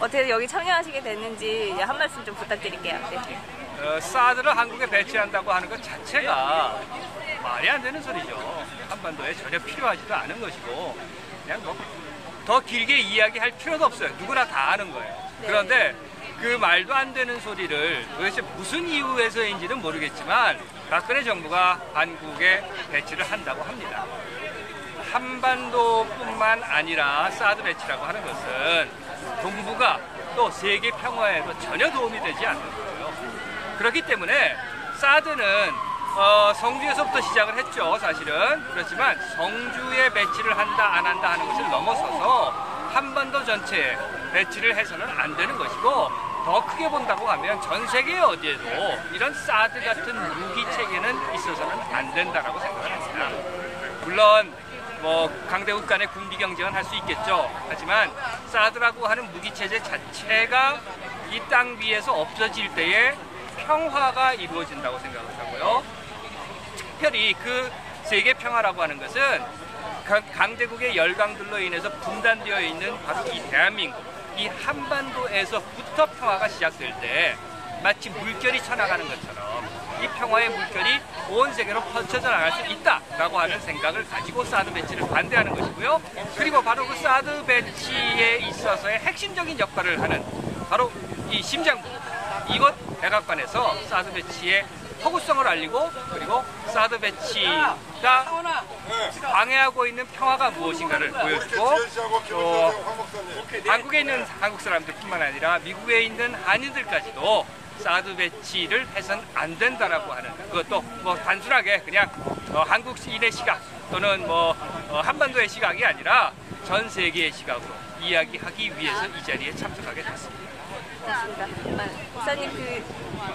어떻게 여기 참여하시게 됐는지 한 말씀 좀 부탁드릴게요. 네. 어, 사드를 한국에 배치한다고 하는 것 자체가 말이 안 되는 소리죠. 한반도에 전혀 필요하지도 않은 것이고 그냥 뭐 더 길게 이야기할 필요도 없어요. 누구나 다 아는 거예요. 네. 그런데 그 말도 안 되는 소리를 도대체 무슨 이유에서인지는 모르겠지만 박근혜 정부가 한국에 배치를 한다고 합니다. 한반도뿐만 아니라 사드 배치라고 하는 것은 동북아 또 세계 평화에도 전혀 도움이 되지 않는 거예요. 그렇기 때문에 사드는 어, 성주에서부터 시작을 했죠, 사실은. 그렇지만 성주에 배치를 한다, 안 한다 하는 것을 넘어서서 한반도 전체에 배치를 해서는 안 되는 것이고 더 크게 본다고 하면 전 세계 어디에도 이런 사드 같은 무기 체계는 있어서는 안 된다라고 생각을 합니다. 물론 뭐 강대국 간의 군비 경쟁은 할 수 있겠죠. 하지만 사드라고 하는 무기 체제 자체가 이 땅 위에서 없어질 때에 평화가 이루어진다고 생각을 하고요. 특별히 그 세계 평화라고 하는 것은 강- 강대국의 열강들로 인해서 분단되어 있는 바로 이 대한민국, 이 한반도에서부터 평화가 시작될 때 마치 물결이 쳐나가는 것처럼 이 평화의 물결이 온 세계로 펼쳐져 나갈 수 있다라고 하는 생각을 가지고 사드 배치를 반대하는 것이고요. 그리고 바로 그 사드 배치에 있어서의 핵심적인 역할을 하는 바로 이 심장부 이곳 백악관에서 사드 배치의 허구성을 알리고 그리고 사드 배치가 방해하고 있는 평화가 무엇인가를 보여주고 또 한국에 있는 한국 사람들뿐만 아니라 미국에 있는 한인들까지도 사드 배치를 해선 안 된다라고 하는 그것도 뭐 단순하게 그냥 어, 한국인의 시각 또는 뭐 어, 한반도의 시각이 아니라 전 세계의 시각으로 이야기하기 위해서 이 자리에 참석하게 됐습니다. 아, 목사님 그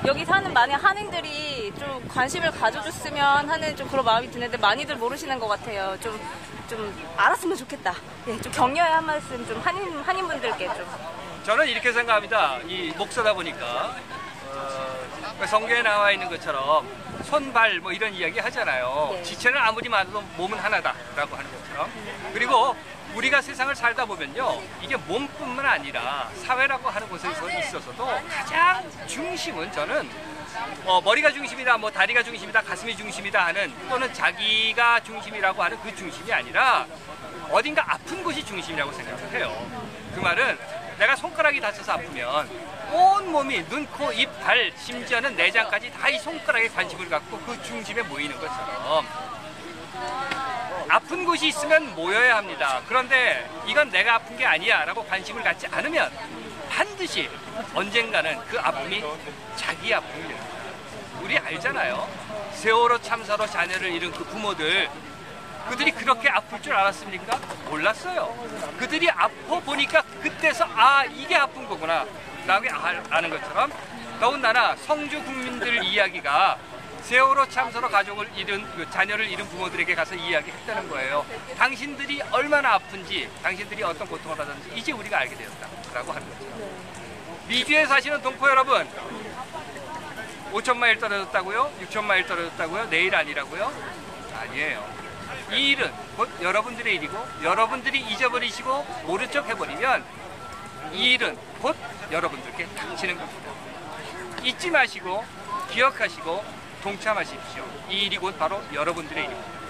여기 사는 많은 한인들이 좀 관심을 가져줬으면 하는 좀 그런 마음이 드는데 많이들 모르시는 것 같아요. 좀 좀 알았으면 좋겠다. 예, 좀 격려의 한 말씀 좀 한인 한인분들께 좀. 저는 이렇게 생각합니다. 이 목사다 보니까 어, 성경에 나와 있는 것처럼 손발 뭐 이런 이야기 하잖아요. 네. 지체는 아무리 많아도 몸은 하나다라고 하는 것처럼. 그리고 우리가 세상을 살다 보면요, 이게 몸뿐만 아니라 사회라고 하는 곳에 있어서도 가장 중심은 저는 어, 머리가 중심이다, 뭐 다리가 중심이다, 가슴이 중심이다 하는 또는 자기가 중심이라고 하는 그 중심이 아니라 어딘가 아픈 곳이 중심이라고 생각을 해요. 그 말은 내가 손가락이 다쳐서 아프면 온 몸이 눈, 코, 입, 발, 심지어는 내장까지 다 이 손가락에 관심을 갖고 그 중심에 모이는 것처럼 아픈 곳이 있으면 모여야 합니다. 그런데 이건 내가 아픈 게 아니야 라고 관심을 갖지 않으면 반드시 언젠가는 그 아픔이 자기 아픔이 됩니다. 우리 알잖아요. 세월호 참사로 자녀를 잃은 그 부모들 그들이 그렇게 아플 줄 알았습니까? 몰랐어요. 그들이 아파 보니까 그때서 아 이게 아픈 거구나 라고 아- 아는 것처럼 더군다나 성주 국민들 이야기가 세월호 참사로 가족을 잃은 그 자녀를 잃은 부모들에게 가서 이야기했다는 거예요. 당신들이 얼마나 아픈지, 당신들이 어떤 고통을 받았는지 이제 우리가 알게 되었다라고 하는 거죠. 미주에 사시는 동포 여러분, 5천 마일 떨어졌다고요? 6천 마일 떨어졌다고요? 내일 아니라고요? 아니에요. 이 일은 곧 여러분들의 일이고 여러분들이 잊어버리시고 모른 척 해버리면 이 일은 곧 여러분들께 닥치는 겁니다. 잊지 마시고 기억하시고 동참하십시오. 이 일이 곧 바로 여러분들의 일입니다.